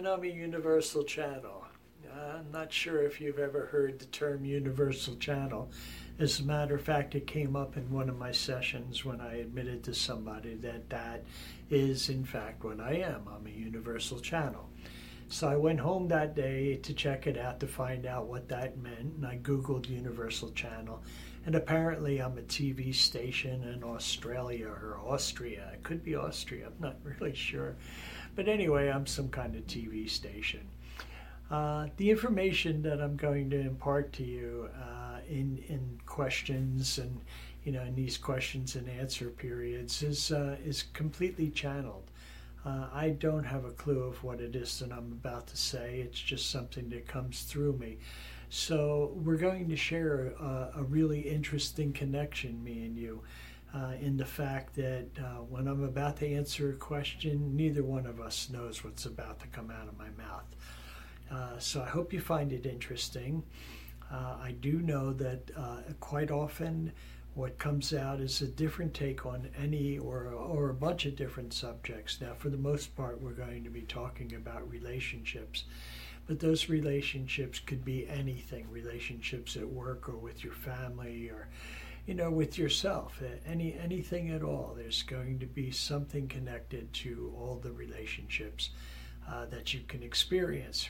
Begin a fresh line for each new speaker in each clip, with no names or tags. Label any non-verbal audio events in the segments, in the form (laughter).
and I'm a Universal Channel. I'm not sure if you've ever heard the term Universal Channel. As a matter of fact, it came up in one of my sessions when I admitted to somebody that that is, in fact, what I am. I'm a Universal Channel. So I went home that day to check it out to find out what that meant, and I Googled Universal Channel. And apparently, I'm a TV station in Australia or Austria. It could be Austria, I'm not (laughs) really sure. But anyway, I'm some kind of TV station. Uh, the information that I'm going to impart to you uh, in, in questions and you know in these questions and answer periods is uh, is completely channeled. Uh, I don't have a clue of what it is that I'm about to say. It's just something that comes through me. So we're going to share a, a really interesting connection, me and you, uh, in the fact that uh, when I'm about to answer a question, neither one of us knows what's about to come out of my mouth. Uh, so I hope you find it interesting. Uh, I do know that uh, quite often what comes out is a different take on any or, or a bunch of different subjects. Now, for the most part, we're going to be talking about relationships, but those relationships could be anything relationships at work or with your family or you know with yourself any anything at all there's going to be something connected to all the relationships uh, that you can experience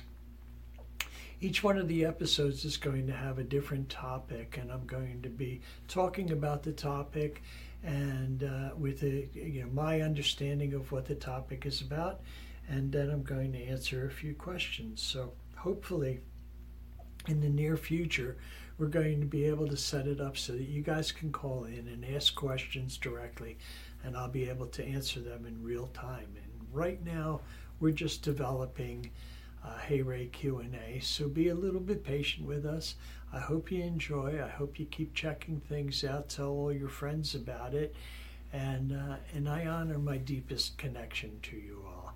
each one of the episodes is going to have a different topic, and I'm going to be talking about the topic and uh, with a, you know my understanding of what the topic is about, and then I'm going to answer a few questions. So hopefully, in the near future, we're going to be able to set it up so that you guys can call in and ask questions directly, and I'll be able to answer them in real time. And right now, we're just developing uh, Hey Ray Q&A. So be a little bit patient with us. I hope you enjoy. I hope you keep checking things out. Tell all your friends about it. And, uh, and I honor my deepest connection to you all.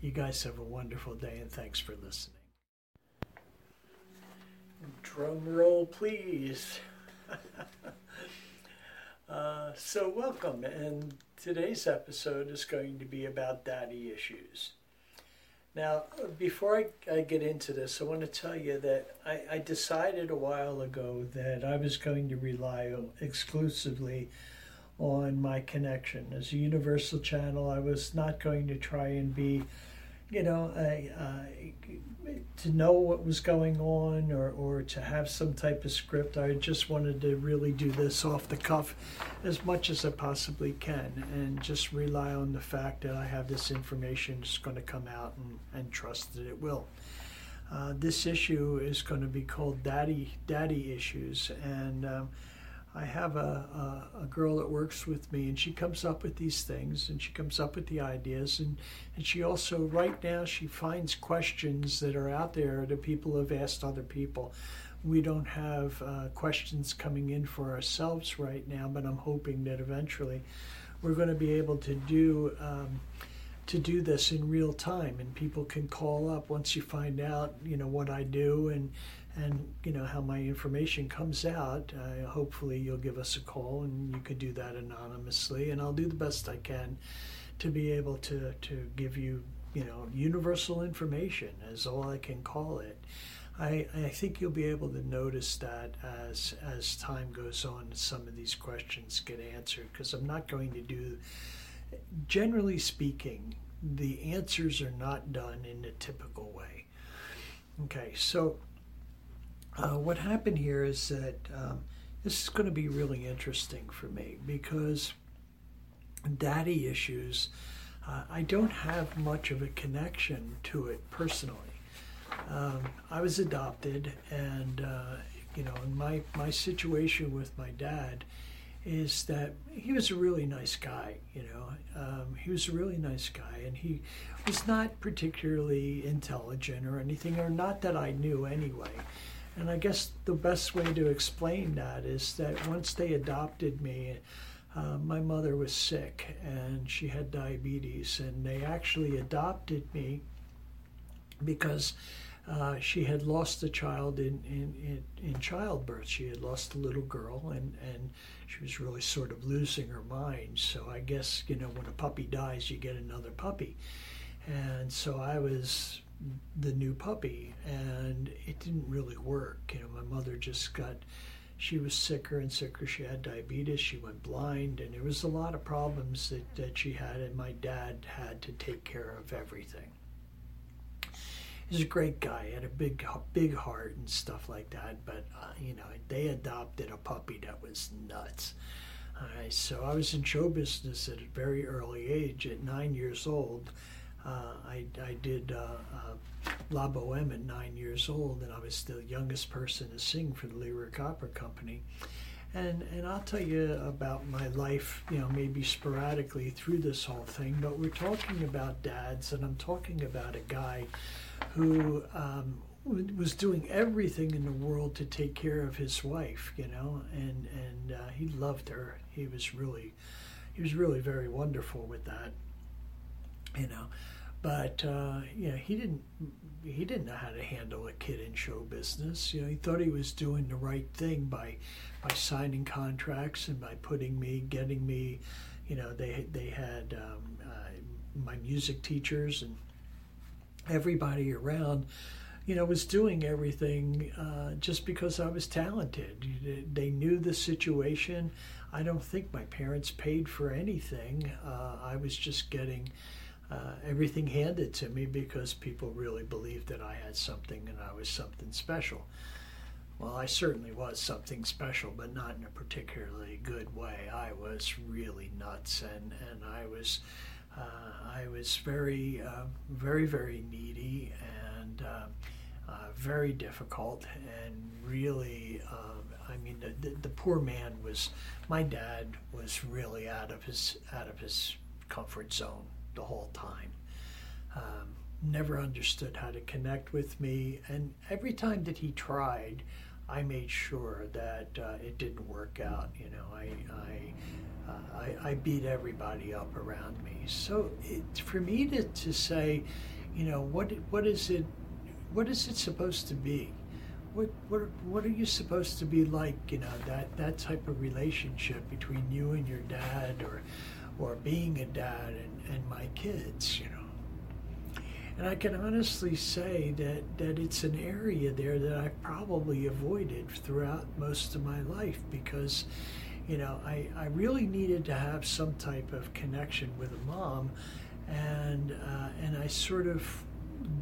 You guys have a wonderful day and thanks for listening. Drum roll, please. (laughs) uh, so, welcome. And today's episode is going to be about daddy issues. Now, before I, I, get into this, I want to tell you that I, I, decided a while ago that I was going to rely exclusively on my connection. As a universal channel, I was not going to try and be you know, uh, to know what was going on or, or to have some type of script. I just wanted to really do this off the cuff as much as I possibly can and just rely on the fact that I have this information just going to come out and, and trust that it will. Uh, this issue is going to be called Daddy Daddy Issues, and um, I have a, a, a, girl that works with me, and she comes up with these things, and she comes up with the ideas, and, and she also, right now, she finds questions that are out there that people have asked other people. We don't have uh, questions coming in for ourselves right now, but I'm hoping that eventually we're going to be able to do. Um, to do this in real time and people can call up once you find out you know what i do and and you know how my information comes out uh, hopefully you'll give us a call and you could do that anonymously and i'll do the best i can to be able to to give you you know universal information is all i can call it. I, I think you'll be able to notice that as as time goes on some of these questions get answered because i'm not going to do generally speaking the answers are not done in a typical way. Okay so uh, what happened here is that um, this is going to be really interesting for me because daddy issues, uh, I don't have much of a connection to it personally. Um, I was adopted, and uh, you know, my my situation with my dad is that he was a really nice guy. You know, um, he was a really nice guy, and he was not particularly intelligent or anything, or not that I knew anyway. And I guess the best way to explain that is that once they adopted me, uh, my mother was sick and she had diabetes, and they actually adopted me because uh, she had lost a child in, in, in, in, childbirth. She had lost a little girl, and, and she was really sort of losing her mind. So I guess, you know, when a puppy dies, you get another puppy. and so I was the new puppy, and it didn't really work. You know, my mother just got she was sicker and sicker. She had diabetes. She went blind, and there was a lot of problems that, that she had. And my dad had to take care of everything. He's a great guy. He had a big, big heart and stuff like that. But uh, you know, they adopted a puppy that was nuts. Uh, so I was in show business at a very early age. At nine years old, I, I did uh, uh, La Boheme at nine years old, and I was the youngest person to sing for the Lyric Opera Company. And, and I'll tell you about my life, you know, maybe sporadically through this whole thing, but we're talking about dads, and I'm talking about a guy who um, was doing everything in the world to take care of his wife, you know, and and uh, he loved her. He was really, he was really very wonderful with that, you know. But uh, you know, he didn't he didn't know how to handle a kid in show business. You know, he thought he was doing the right thing by by signing contracts and by putting me, getting me. You know, they they had um, uh, my music teachers and everybody around you know, was doing everything uh, just because I was talented. They knew the situation. I don't think my parents paid for anything. Uh, I was just getting uh, everything handed to me because people really believed that I had something and I was something special. Well, I certainly was something special, but not in a particularly good way. I was really nuts, and, and I was uh, I was very uh, very very needy and uh, uh, very difficult and really, um, I mean, the, the, the, poor man was. My dad was really out of his out of his comfort zone the whole time. Um, never understood how to connect with me, and every time that he tried, I made sure that uh, it didn't work out. You know, I I, uh, I, I beat everybody up around me. So it, for me to, to say, you know, what what is it what is it supposed to be? What, what, what are you supposed to be like, you know, that, that type of relationship between you and your dad or, or being a dad and, and my kids, you know? And I can honestly say that, that it's an area there that I've probably avoided throughout most of my life because, you know, I, I really needed to have some type of connection with a mom. And, uh, and I sort of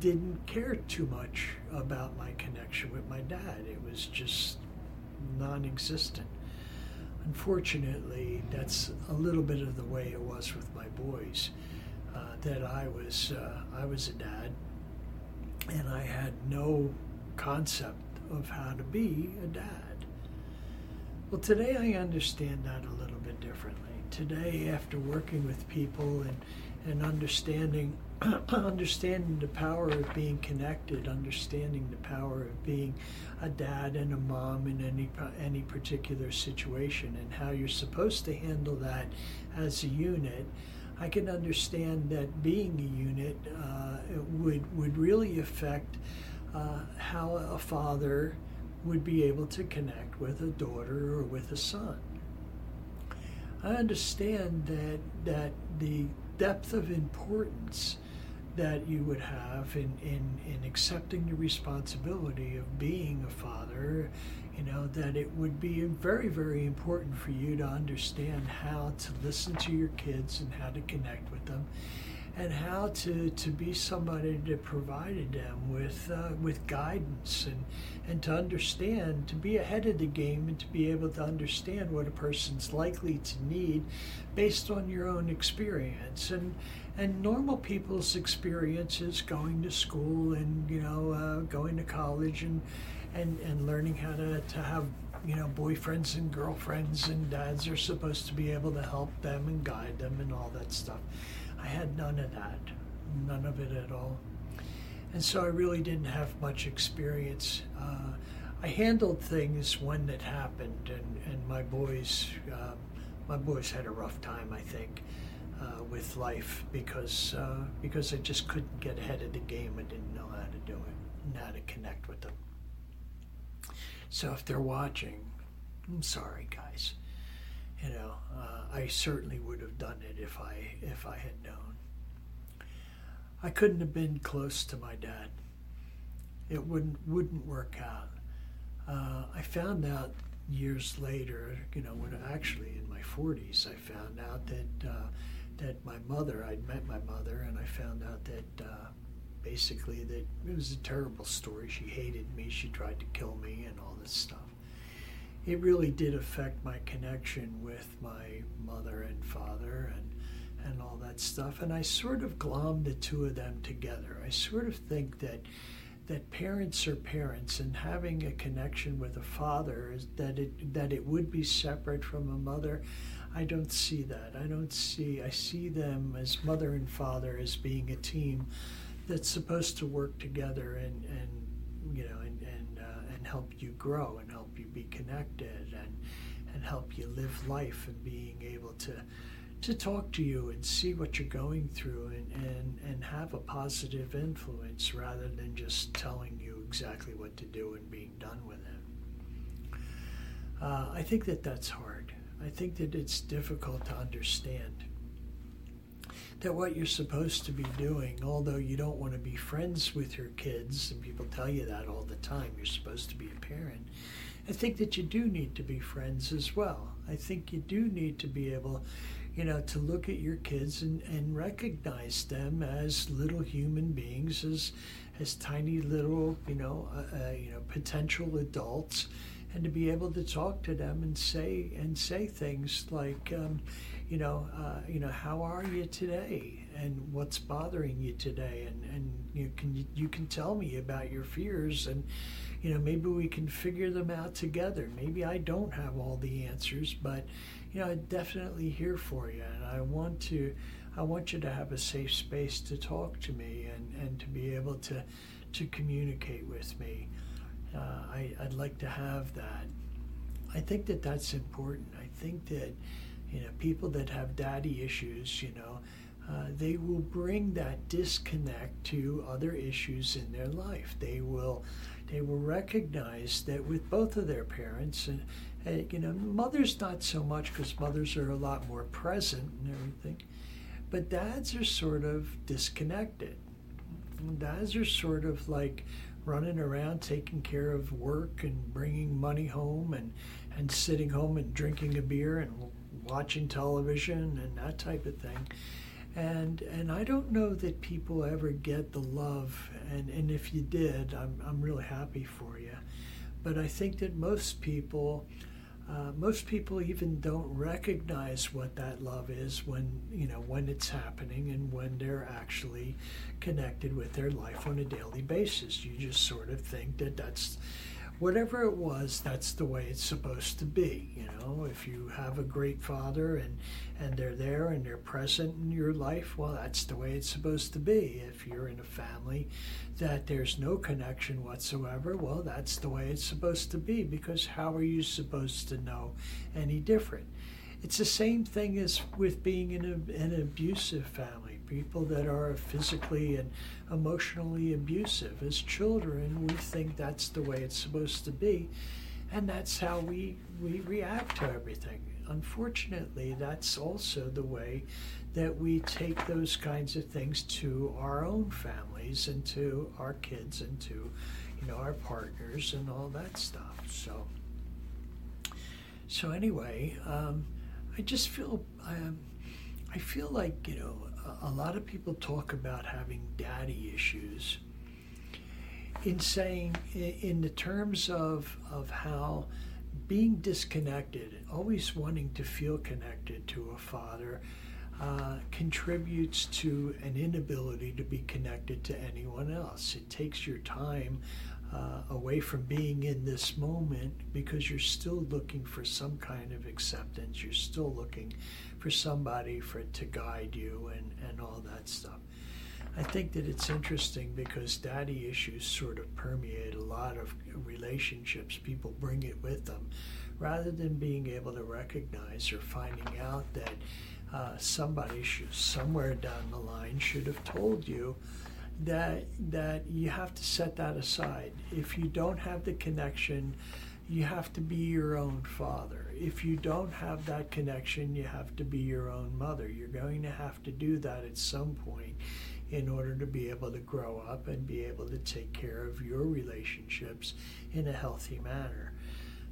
didn't care too much about my connection with my dad. It was just non existent. Unfortunately, that's a little bit of the way it was with my boys. Uh, that I was uh, I was a dad, and I had no concept of how to be a dad. Well, today I understand that a little bit differently. Today, after working with people and and understanding (clears throat) understanding the power of being connected, understanding the power of being a dad and a mom in any any particular situation, and how you're supposed to handle that as a unit. I can understand that being a unit uh, would would really affect uh, how a father would be able to connect with a daughter or with a son. I understand that that the depth of importance that you would have in, in, in accepting the responsibility of being a father, you know, that it would be very, very important for you to understand how to listen to your kids and how to connect with them and how to, to be somebody that provided them with uh, with guidance and and to understand to be ahead of the game and to be able to understand what a person's likely to need based on your own experience. And and normal people's experiences going to school and you know uh, going to college and and and learning how to, to have you know boyfriends and girlfriends and dads are supposed to be able to help them and guide them and all that stuff I had none of that, none of it at all. And so I really didn't have much experience. Uh, I handled things when it happened, and, and my boys, uh, my boys had a rough time, I think, uh, with life because uh, because I just couldn't get ahead of the game. I didn't know how to do it, and how to connect with them. So if they're watching, I'm sorry, guys you know, uh, I certainly would have done it if I if I had known. I couldn't have been close to my dad. It wouldn't wouldn't work out. Uh, I found out years later, you know, when actually in my 40s, I found out that uh, that my mother, I'd met my mother, and I found out that uh, basically that it was a terrible story. She hated me. She tried to kill me, and all this stuff. It really did affect my connection with my mother and father, and and all that stuff. And I sort of glommed the two of them together. I sort of think that that parents are parents and having a connection with a father is that it that it would be separate from a mother I don't see that I don't see I see them as mother and father as being a team that's supposed to work together and and you know and and, uh, and help you grow and help you be connected and and help you live life and being able to to talk to you and see what you're going through and, and, and have a positive influence rather than just telling you exactly what to do and being done with it. Uh, I think that that's hard. I think that it's difficult to understand that what you're supposed to be doing, although you don't want to be friends with your kids, and people tell you that all the time, you're supposed to be a parent. I think that you do need to be friends as well. I think you do need to be able you know, to look at your kids and, and recognize them as little human beings, as as tiny little, you know, uh, uh, you know, potential adults, and to be able to talk to them and say and say things like, um, you know, uh, you know, how are you today, and what's bothering you today, and and you can you can tell me about your fears and you know maybe we can figure them out together maybe i don't have all the answers but you know, I'm definitely here for you, and I want to, I want you to have a safe space to talk to me and, and to be able to, to communicate with me. Uh, I, I'd like to have that. I think that that's important. I think that, you know, people that have daddy issues, you know, uh, they will bring that disconnect to other issues in their life. They will, they will recognize that with both of their parents, and you know, mothers not so much because mothers are a lot more present and everything, but dads are sort of disconnected. Dads are sort of like running around taking care of work and bringing money home and, and sitting home and drinking a beer and watching television and that type of thing. And and I don't know that people ever get the love and, and if you did, I'm I'm really happy for you. But I think that most people uh, most people even don't recognize what that love is when you know when it's happening and when they're actually connected with their life on a daily basis. You just sort of think that that's whatever it was, that's the way it's supposed to be. You know, if you have a great father and and they're there and they're present in your life, well, that's the way it's supposed to be. If you're in a family that there's no connection whatsoever, well, that's the way it's supposed to be. Because how are you supposed to know any different? It's the same thing as with being in a, an abusive family. People that are physically and emotionally abusive. As children, we think that's the way it's supposed to be, and that's how we, we react to everything. Unfortunately, that's also the way that we take those kinds of things to our own families and to our kids and to you know our partners and all that stuff. So so anyway, um, I just feel um, I feel like you know a, a lot of people talk about having daddy issues in saying in the terms of of how being disconnected, always wanting to feel connected to a father, uh, contributes to an inability to be connected to anyone else. It takes your time uh, away from being in this moment because you're still looking for some kind of acceptance. You're still looking for somebody for to guide you and, and all that stuff. I think that it's interesting because daddy issues sort of permeate a lot of relationships. People bring it with them rather than being able to recognize or finding out that uh, somebody should, somewhere down the line should have told you that that you have to set that aside. If you don't have the connection, you have to be your own father. If you don't have that connection, you have to be your own mother. You're going to have to do that at some point in order to be able to grow up and be able to take care of your relationships in a healthy manner.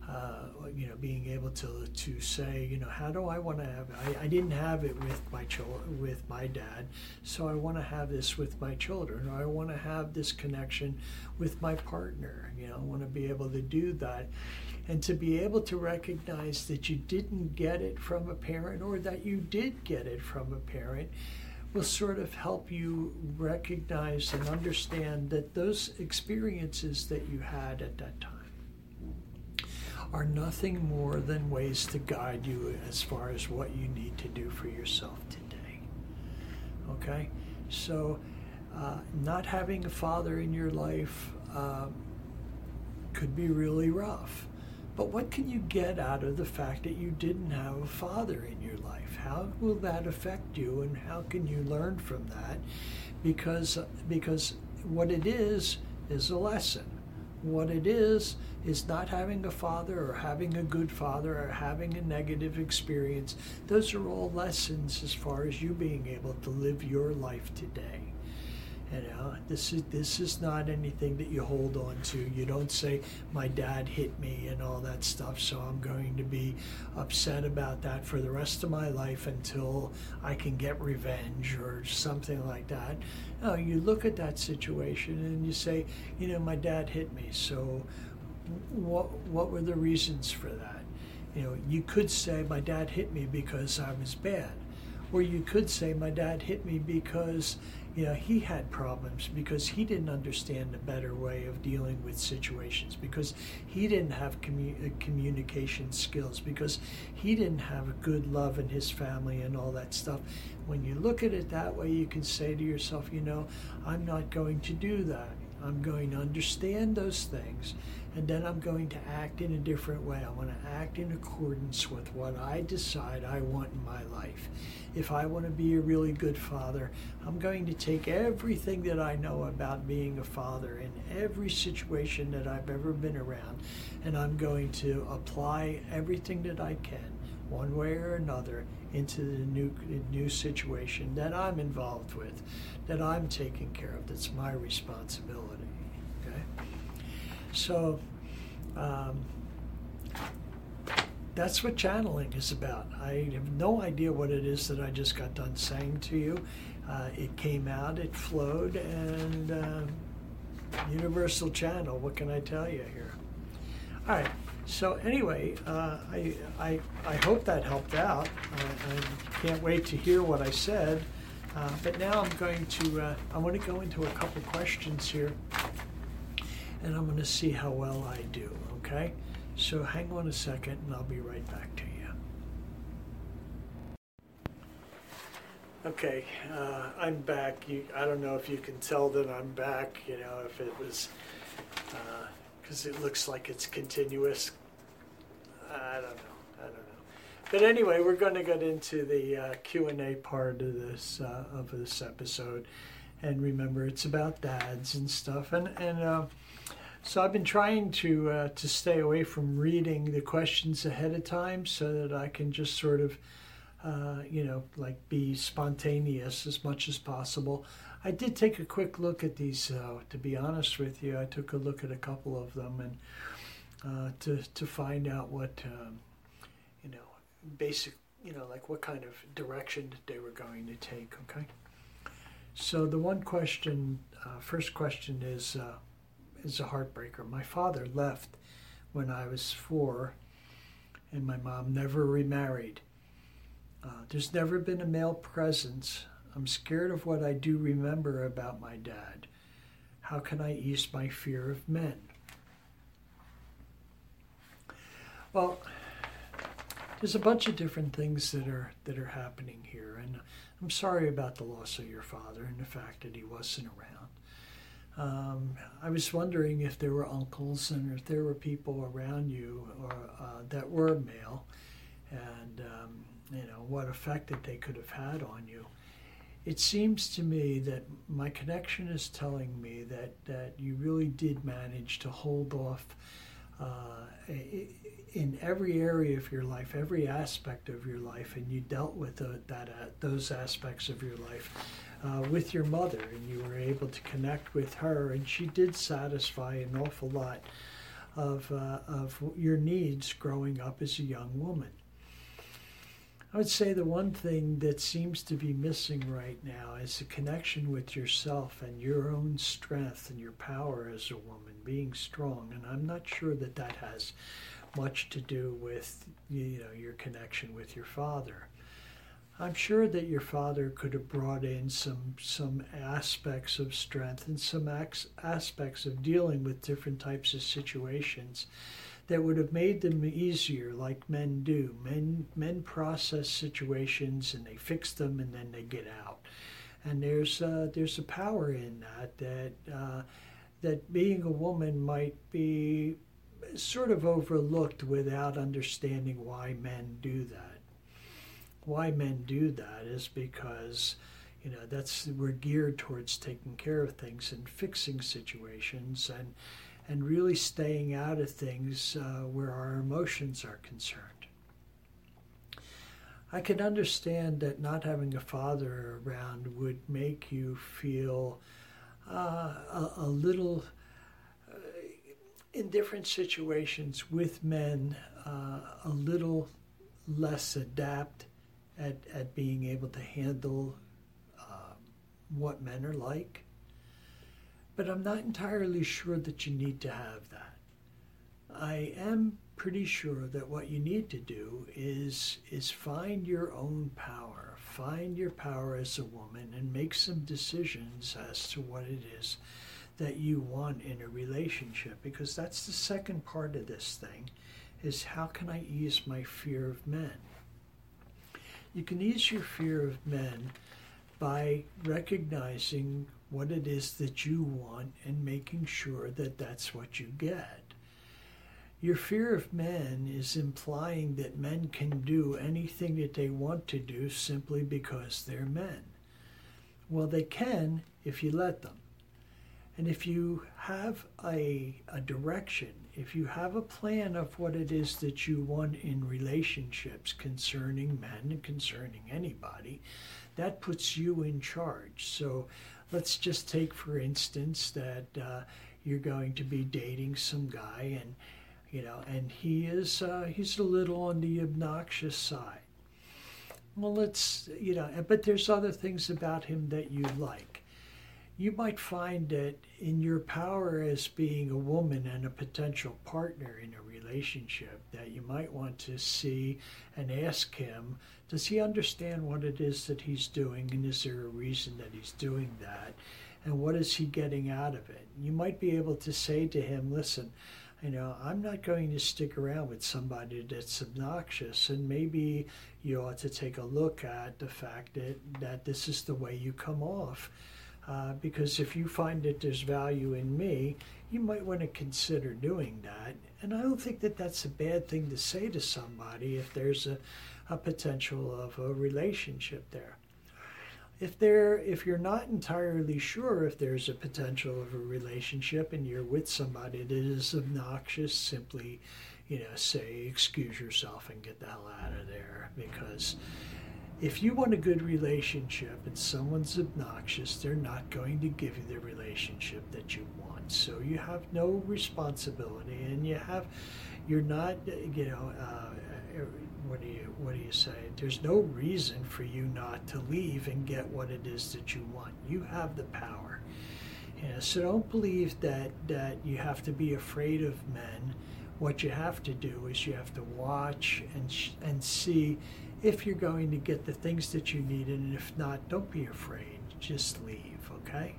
Uh, you know, being able to to say, you know, how do I want to have? I, I didn't have it with my children, with my dad, so I want to have this with my children, or I want to have this connection with my partner. You know, I want to be able to do that, and to be able to recognize that you didn't get it from a parent, or that you did get it from a parent, will sort of help you recognize and understand that those experiences that you had at that time are nothing more than ways to guide you as far as what you need to do for yourself today. Okay? So, uh, not having a father in your life uh, could be really rough. But what can you get out of the fact that you didn't have a father in your life? How will that affect you, and how can you learn from that? Because because what it is is a lesson. What it is is not having a father or having a good father or having a negative experience. Those are all lessons as far as you being able to live your life today. You know, this is this is not anything that you hold on to. You don't say, "My dad hit me" and all that stuff. So I'm going to be upset about that for the rest of my life until I can get revenge or something like that. No, you look at that situation and you say, "You know, my dad hit me." So, what what were the reasons for that? You know, you could say, "My dad hit me because I was bad," or you could say, "My dad hit me because." you know, he had problems because he didn't understand a better way of dealing with situations, because he didn't have commu- uh, communication skills, because he didn't have a good love in his family and all that stuff. When you look at it that way, you can say to yourself, you know, I'm not going to do that. I'm going to understand those things and then I'm going to act in a different way. I want to act in accordance with what I decide I want in my life. If I want to be a really good father, I'm going to take everything that I know about being a father in every situation that I've ever been around, and I'm going to apply everything that I can, one way or another, into the new new situation that I'm involved with, that I'm taking care of. That's my responsibility. So um, that's what channeling is about. I have no idea what it is that I just got done saying to you. Uh, it came out, it flowed, and uh, universal channel. What can I tell you here? All right. So anyway, uh, I, I, I hope that helped out. I can't wait to hear what I said. Uh, but now I'm going to uh, I want to go into a couple questions here and I'm going to see how well I do, okay? So hang on a second and I'll be right back to you. Okay, uh, I'm back. You, I don't know if you can tell that I'm back, you know, if it was, because uh, it looks like it's continuous. I don't know. I don't know. But anyway, we're going to get into the uh, Q&A part of this, uh, of this episode. And remember, it's about dads and stuff. And, and uh, so I've been trying to uh, to stay away from reading the questions ahead of time so that I can just sort of, uh, you know, like be spontaneous as much as possible. I did take a quick look at these. Uh, to be honest with you, I took a look at a couple of them and uh, to to find out what, um, you know, basic, you know, like what kind of direction they were going to take. Okay. So the one question, uh, first question is uh, is a heartbreaker. My father left when I was four, and my mom never remarried. Uh, there's never been a male presence. I'm scared of what I do remember about my dad. How can I ease my fear of men? Well, there's a bunch of different things that are that are happening here, and I'm sorry about the loss of your father and the fact that he wasn't around. Um, I was wondering if there were uncles and if there were people around you or uh, that were male, and um, you know what effect that they could have had on you. It seems to me that my connection is telling me that that you really did manage to hold off uh, in every area of your life, every aspect of your life, and you dealt with the, that uh, those aspects of your life uh, with your mother, and you were able to connect with her, and she did satisfy an awful lot of uh, of your needs growing up as a young woman. I would say the one thing that seems to be missing right now is the connection with yourself and your own strength and your power as a woman, being strong. And I'm not sure that that has much to do with you know your connection with your father. I'm sure that your father could have brought in some some aspects of strength and some aspects of dealing with different types of situations that would have made them easier, like men do. Men men process situations and they fix them and then they get out. And there's uh, there's a power in that that uh, that being a woman might be sort of overlooked without understanding why men do that. Why men do that is because you know that's we're geared towards taking care of things and fixing situations and and really staying out of things uh, where our emotions are concerned. I can understand that not having a father around would make you feel uh, a, a, little in different situations with men uh, a little less adept at, at being able to handle uh, what men are like. But I'm not entirely sure that you need to have that. I am pretty sure that what you need to do is is find your own power, find your power as a woman, and make some decisions as to what it is that you want in a relationship because that's the second part of this thing is how can I ease my fear of men? You can ease your fear of men by recognizing what it is that you want and making sure that that's what you get. Your fear of men is implying that men can do anything that they want to do simply because they're men. Well, they can if you let them. And if you have a, a direction, if you have a plan of what it is that you want in relationships concerning men and concerning anybody, that puts you in charge. So let's just take, for instance, that uh, you're going to be dating some guy and you know, and he is uh, he's a little on the obnoxious side. Well, let's you know, but there's other things about him that you like you might find that in your power as being a woman and a potential partner in a relationship that you might want to see and ask him does he understand what it is that he's doing and is there a reason that he's doing that and what is he getting out of it? You might be able to say to him listen you know i'm not going to stick around with somebody that's obnoxious and maybe you ought to take a look at the fact that, that this is the way you come off uh, because if you find that there's value in me, you might want to consider doing that. And I don't think that that's a bad thing to say to somebody if there's a, a potential of a relationship there. If there, if you're not entirely sure if there's a potential of a relationship and you're with somebody that is obnoxious, simply, you know, say excuse yourself and get the hell out of there because if you want a good relationship and someone's obnoxious, they're not going to give you the relationship that you want. So you have no responsibility, and you have, you're not, you know, uh, what do you what do you say? There's no reason for you not to leave and get what it is that you want. You have the power. So don't believe that that you have to be afraid of men. What you have to do is you have to watch and and see if you're going to get the things that you need, and if not, don't be afraid. Just leave, okay?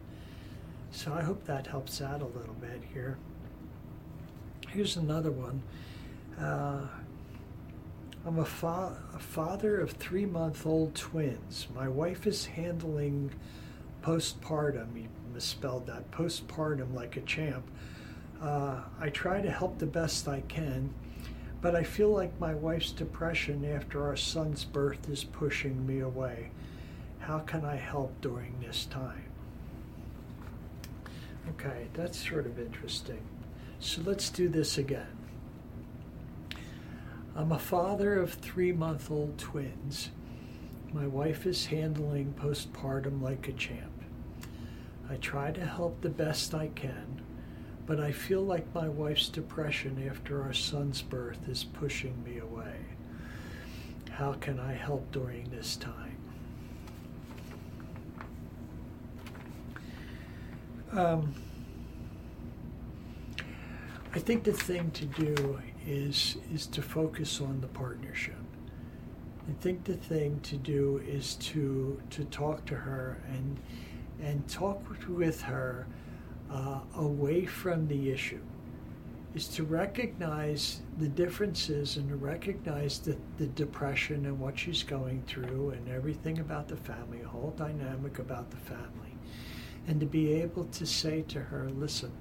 So I hope that helps out a little bit here. Here's another one. Uh, I'm a, fa- a, father of three month old twins. My wife is handling postpartum. He misspelled that postpartum like a champ. Uh, I try to help the best I can but I feel like my wife's depression after our son's birth is pushing me away. How can I help during this time? Okay, that's sort of interesting. So let's do this again. I'm a father of three month old twins. My wife is handling postpartum like a champ. I try to help the best I can, but I feel like my wife's depression after our son's birth is pushing me away. How can I help during this time? Um, I think the thing to do is is to focus on the partnership. I think the thing to do is to to talk to her and and talk with her uh, away from the issue. Is to recognize the differences and to recognize the, the depression and what she's going through and everything about the family, a whole dynamic about the family. And to be able to say to her, listen,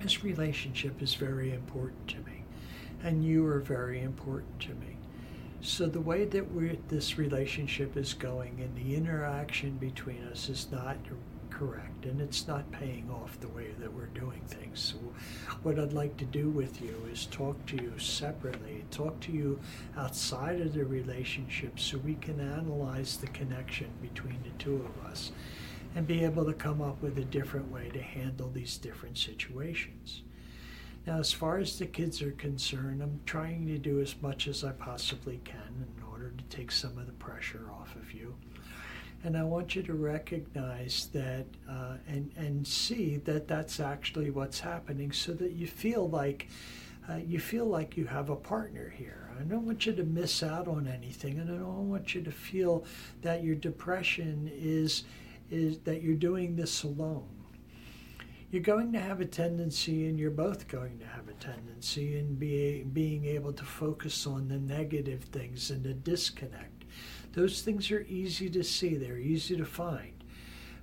this relationship is very important to me, and you are very important to me. So the way that we this relationship is going and the interaction between us is not correct, and it's not paying off the way that we're doing things. So what I'd like to do with you is talk to you separately, talk to you outside of the relationship, so we can analyze the connection between the two of us and be able to come up with a different way to handle these different situations. Now, as far as the kids are concerned, I'm trying to do as much as I possibly can in order to take some of the pressure off of you. And I want you to recognize that uh, and, and see that that's actually what's happening so that you feel like uh, you feel like you have a partner here. I don't want you to miss out on anything, and I don't want you to feel that your depression is is that you're doing this alone. You're going to have a tendency, and you're both going to have a tendency in be, being able to focus on the negative things and the disconnect. Those things are easy to see, they're easy to find.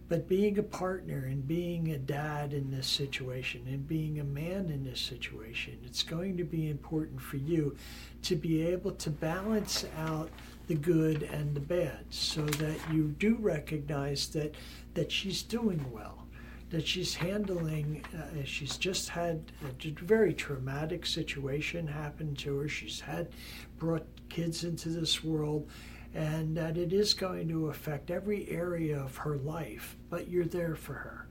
But being a partner and being a dad in this situation and being a man in this situation, it's going to be important for you to be able to balance out the good and the bad so that you do recognize that that she's doing well that she's handling uh, she's just had a very traumatic situation happen to her. She's had brought kids into this world and that it is going to affect every area of her life but you're there for her.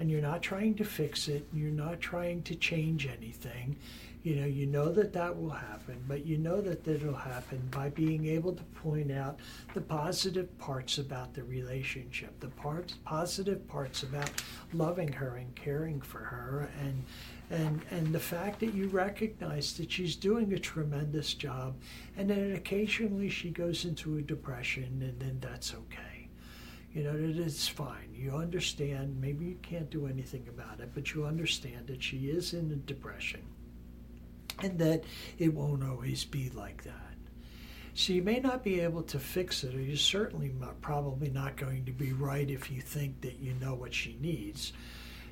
And you're not trying to fix it you're not trying to change anything. You know you know that that will happen but you know that it'll happen by being able to point out the positive parts about the relationship the parts positive parts about loving her and caring for her and and and the fact that you recognize that she's doing a tremendous job and then occasionally she goes into a depression and then that's okay you know that it's fine you understand maybe you can't do anything about it but you understand that she is in a depression and that it won't always be like that. So you may not be able to fix it, or you're certainly not, probably not going to be right if you think that you know what she needs.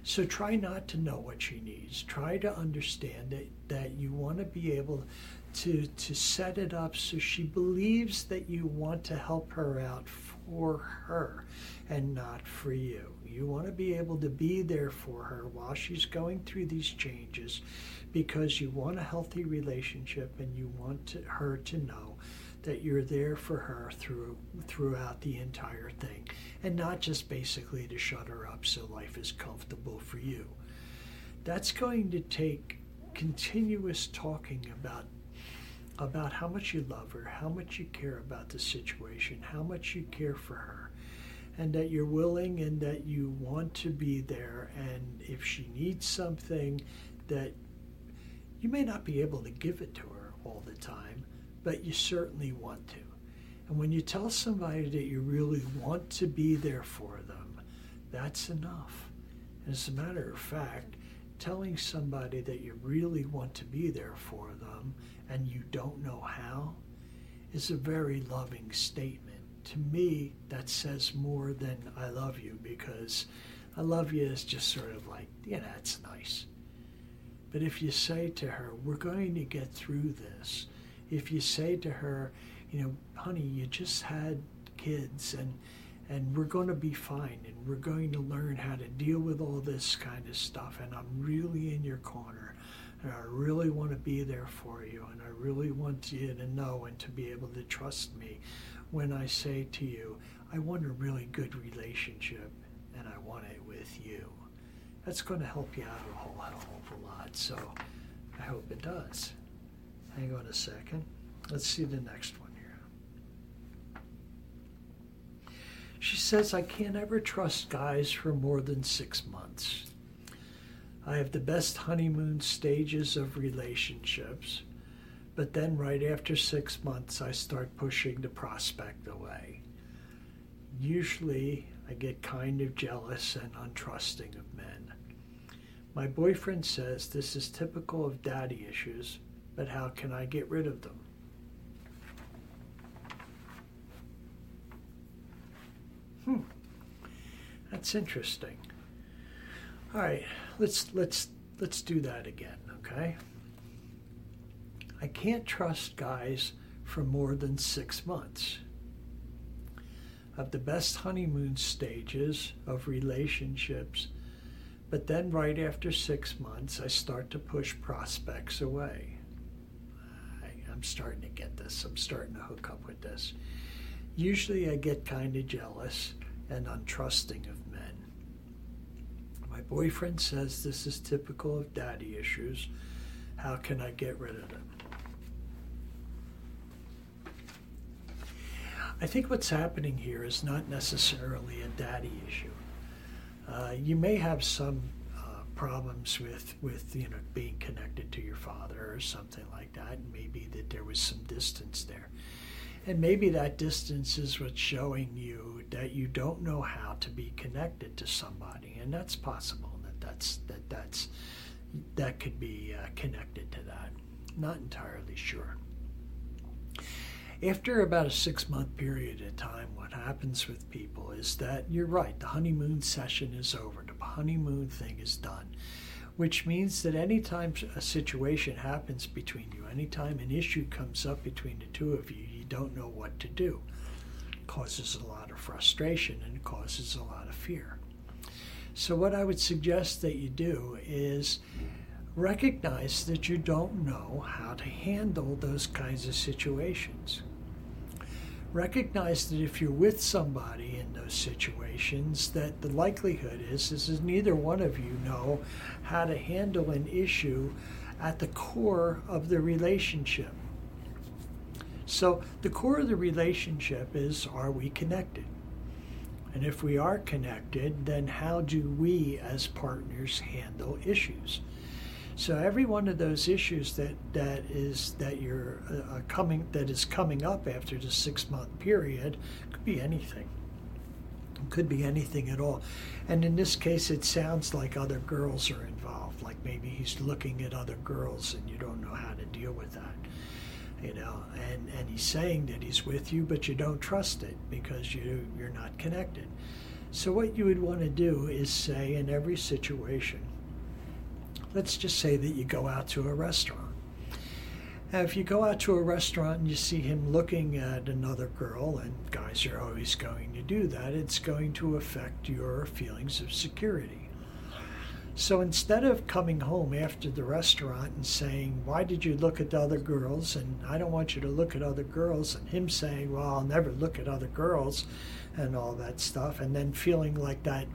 So try not to know what she needs. Try to understand that, that you want to be able to, to set it up so she believes that you want to help her out for her and not for you. You want to be able to be there for her while she's going through these changes because you want a healthy relationship and you want to, her to know that you're there for her through throughout the entire thing and not just basically to shut her up so life is comfortable for you. That's going to take continuous talking about about how much you love her, how much you care about the situation, how much you care for her, and that you're willing and that you want to be there. And if she needs something, that you may not be able to give it to her all the time, but you certainly want to. And when you tell somebody that you really want to be there for them, that's enough. As a matter of fact, telling somebody that you really want to be there for them and you don't know how is a very loving statement. To me, that says more than I love you because I love you is just sort of like, yeah, that's nice. But if you say to her, we're going to get through this, if you say to her, you know, honey, you just had kids and and we're going to be fine and we're going to learn how to deal with all this kind of stuff and I'm really in your corner. and I really want to be there for you, and I really want you to know and to be able to trust me when I say to you, I want a really good relationship, and I want it with you. That's going to help you out a whole hell of lot. So I hope it does. Hang on a second. Let's see the next one here. She says, I can't ever trust guys for more than six months. I have the best honeymoon stages of relationships, but then right after six months, I start pushing the prospect away. Usually, I get kind of jealous and untrusting of men. My boyfriend says this is typical of daddy issues, but how can I get rid of them? Hmm. That's interesting. All right, let's let's let's do that again, okay? I can't trust guys for more than 6 months. Of the best honeymoon stages of relationships, but then right after 6 months I start to push prospects away. I'm starting to get this. I'm starting to hook up with this. Usually I get kind of jealous and untrusting of men. My boyfriend says this is typical of daddy issues. How can I get rid of them? I think what's happening here is not necessarily a daddy issue. Uh, you may have some problems with, with you know being connected to your father or something like that, and maybe that there was some distance there. And maybe that distance is what's showing you that you don't know how to be connected to somebody, and that's possible. That that's that that's that could be uh, connected to that. Not entirely sure. After about a six month period of time, what happens with people is that you're right, the honeymoon session is over, honeymoon thing is done, which means that anytime a situation happens between you, anytime an issue comes up between the two of you, you don't know what to do. It causes a lot of frustration and causes a lot of fear. So, what I would suggest that you do is recognize that you don't know how to handle those kinds of situations. Recognize that if you're with somebody in those situations, that the likelihood is, is that neither one of you know how to handle an issue at the core of the relationship. So the core of the relationship is are we connected? And if we are connected, then how do we as partners handle issues? So every one of those issues that, that is that you're uh, uh coming that is coming up after the six month period could be anything. It could be anything at all. And in this case, it sounds like other girls are involved. Like maybe he's looking at other girls, and you don't know how to deal with that you know, and, and he's saying that he's with you, but you don't trust it because you, you're not connected. So, what you would want to do is say in every situation, let's just say that you go out to a restaurant. Now, if you go out to a restaurant and you see him looking at another girl, and guys are always going to do that, it's going to affect your feelings of security. So instead of coming home after the restaurant and saying, Why did you look at the other girls? And I don't want you to look at other girls, and him saying, Well, I'll never look at other girls, and all that stuff, and then feeling like that,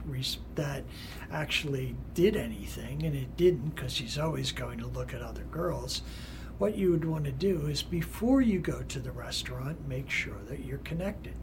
that actually did anything, and it didn't because he's always going to look at other girls. What you would want to do is before you go to the restaurant, make sure that you're connected.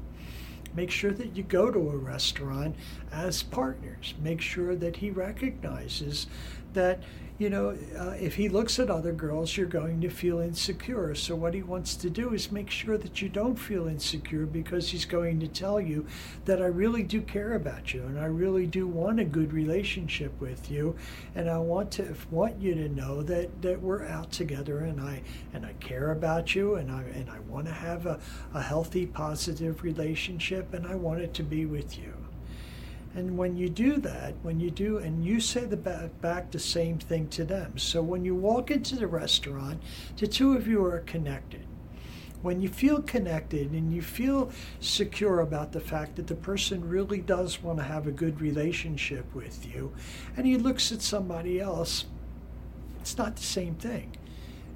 Make sure that you go to a restaurant as partners. Make sure that he recognizes that you know, uh, if he looks at other girls, you're going to feel insecure. So, what he wants to do is make sure that you don't feel insecure because he's going to tell you that I really do care about you and I really do want a good relationship with you. And I want to want you to know that, that we're out together and I and I care about you and I and I want to have a, a healthy, positive relationship and I want it to be with you. And when you do that, when you do, and you say the back, back the same thing to them. So when you walk into the restaurant, the two of you are connected. When you feel connected and you feel secure about the fact that the person really does want to have a good relationship with you, and he looks at somebody else, It's not the same thing.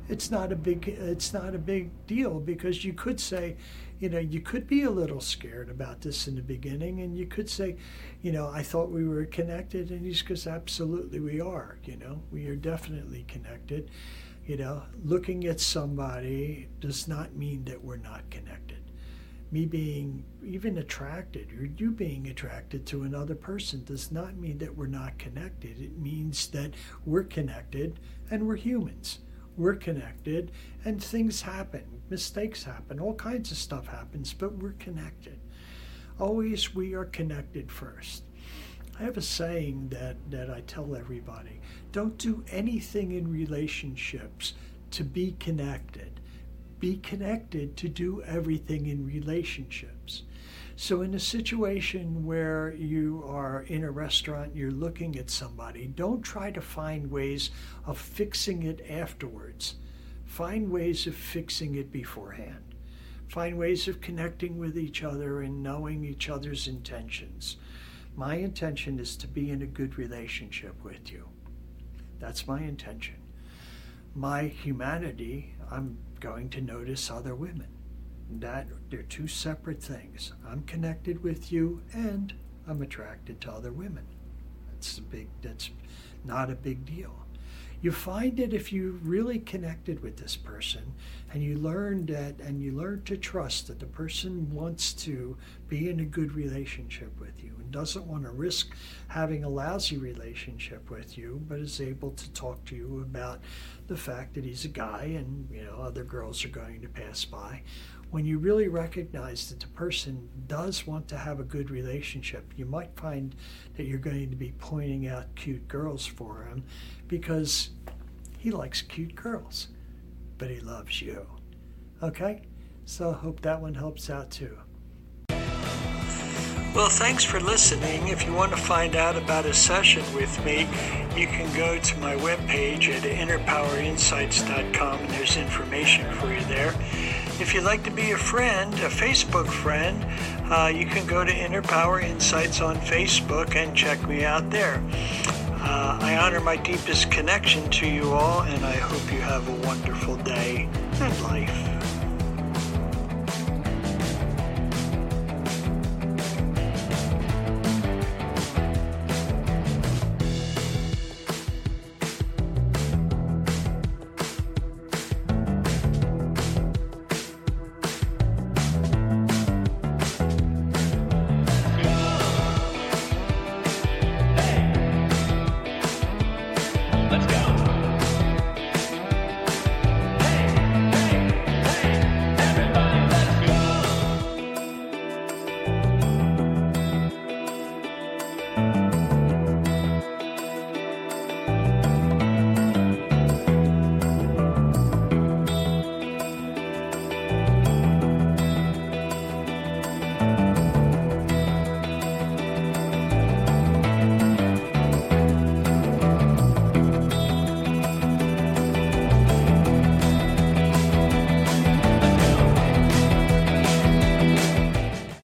It's not a big it's not a big deal because you could say, you know, you could be a little scared about this in the beginning and you could say, you know, I thought we were connected and he goes, Absolutely we are, you know, we are definitely connected. You know, looking at somebody does not mean that we're not connected me being even attracted or you being attracted to another person does not mean that we're not connected. It means that we're connected and we're humans. We're connected and things happen, mistakes happen, all kinds of stuff happens, but we're connected. Always we are connected first. I have a saying that, that I tell everybody don't do anything in relationships to be connected be connected to do everything in relationships. So, in a situation where you are in a restaurant, you're looking at somebody, don't try to find ways of fixing it afterwards. Find ways of fixing it beforehand. Find ways of connecting with each other and knowing each other's intentions. My intention is to be in a good relationship with you. That's my intention. My humanity, I'm going to notice other women. That they're two separate things. I'm connected with you and I'm attracted to other women. That's a big that's not a big deal. You find that if you really connected with this person and you learn that and you learn to trust that the person wants to be in a good relationship with you and doesn't want to risk having a lousy relationship with you, but is able to talk to you about the fact that he's a guy and you know other girls are going to pass by. When you really recognize that the person does want to have a good relationship you might find that you're going to be pointing out cute girls for him because he likes cute girls but he loves you okay so i hope that one helps out too well, thanks for listening. If you want to find out about a session with me, you can go to my webpage at innerpowerinsights.com and there's information for you there. If you'd like to be a friend, a Facebook friend, uh, you can go to Inner Power Insights on Facebook and check me out there. Uh, I honor my deepest connection to you all, and I hope you have a wonderful day and life.